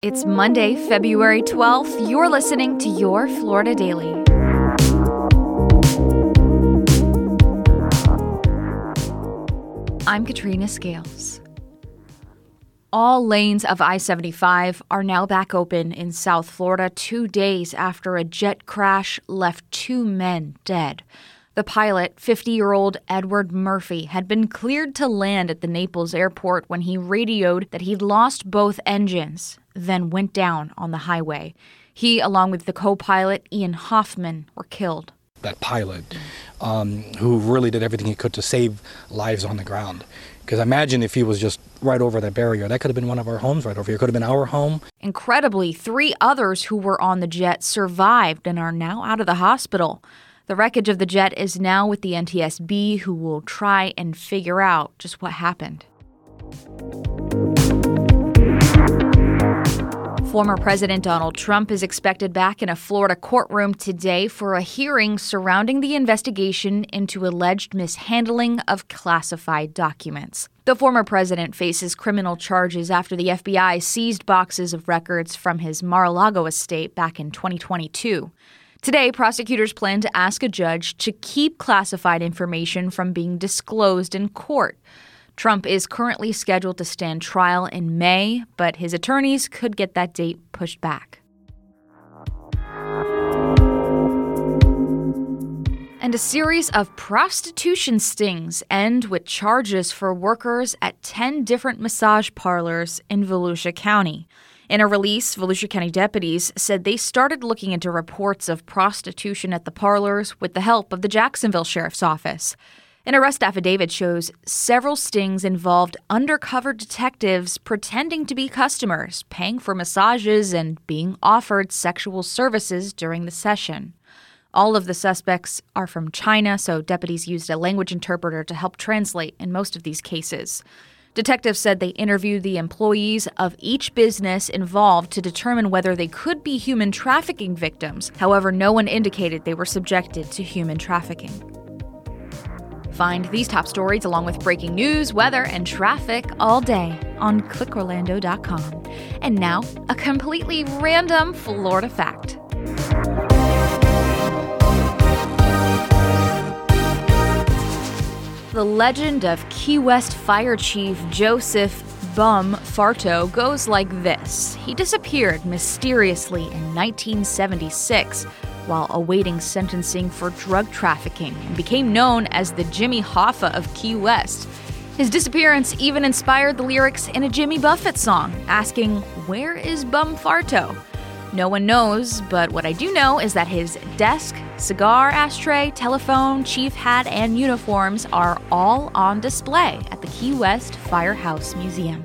It's Monday, February 12th. You're listening to Your Florida Daily. I'm Katrina Scales. All lanes of I 75 are now back open in South Florida two days after a jet crash left two men dead. The pilot, 50 year old Edward Murphy, had been cleared to land at the Naples airport when he radioed that he'd lost both engines, then went down on the highway. He, along with the co pilot, Ian Hoffman, were killed. That pilot, um, who really did everything he could to save lives on the ground. Because imagine if he was just right over that barrier. That could have been one of our homes right over here. Could have been our home. Incredibly, three others who were on the jet survived and are now out of the hospital. The wreckage of the jet is now with the NTSB, who will try and figure out just what happened. Former President Donald Trump is expected back in a Florida courtroom today for a hearing surrounding the investigation into alleged mishandling of classified documents. The former president faces criminal charges after the FBI seized boxes of records from his Mar a Lago estate back in 2022. Today, prosecutors plan to ask a judge to keep classified information from being disclosed in court. Trump is currently scheduled to stand trial in May, but his attorneys could get that date pushed back. And a series of prostitution stings end with charges for workers at 10 different massage parlors in Volusia County. In a release, Volusia County deputies said they started looking into reports of prostitution at the parlors with the help of the Jacksonville Sheriff's Office. An arrest affidavit shows several stings involved undercover detectives pretending to be customers, paying for massages, and being offered sexual services during the session. All of the suspects are from China, so deputies used a language interpreter to help translate in most of these cases. Detectives said they interviewed the employees of each business involved to determine whether they could be human trafficking victims. However, no one indicated they were subjected to human trafficking. Find these top stories along with breaking news, weather, and traffic all day on clickorlando.com. And now, a completely random Florida fact. The legend of Key West Fire Chief Joseph Bum Farto goes like this. He disappeared mysteriously in 1976 while awaiting sentencing for drug trafficking and became known as the Jimmy Hoffa of Key West. His disappearance even inspired the lyrics in a Jimmy Buffett song, asking, Where is Bum Farto? No one knows, but what I do know is that his desk, cigar ashtray, telephone, chief hat, and uniforms are all on display at the Key West Firehouse Museum.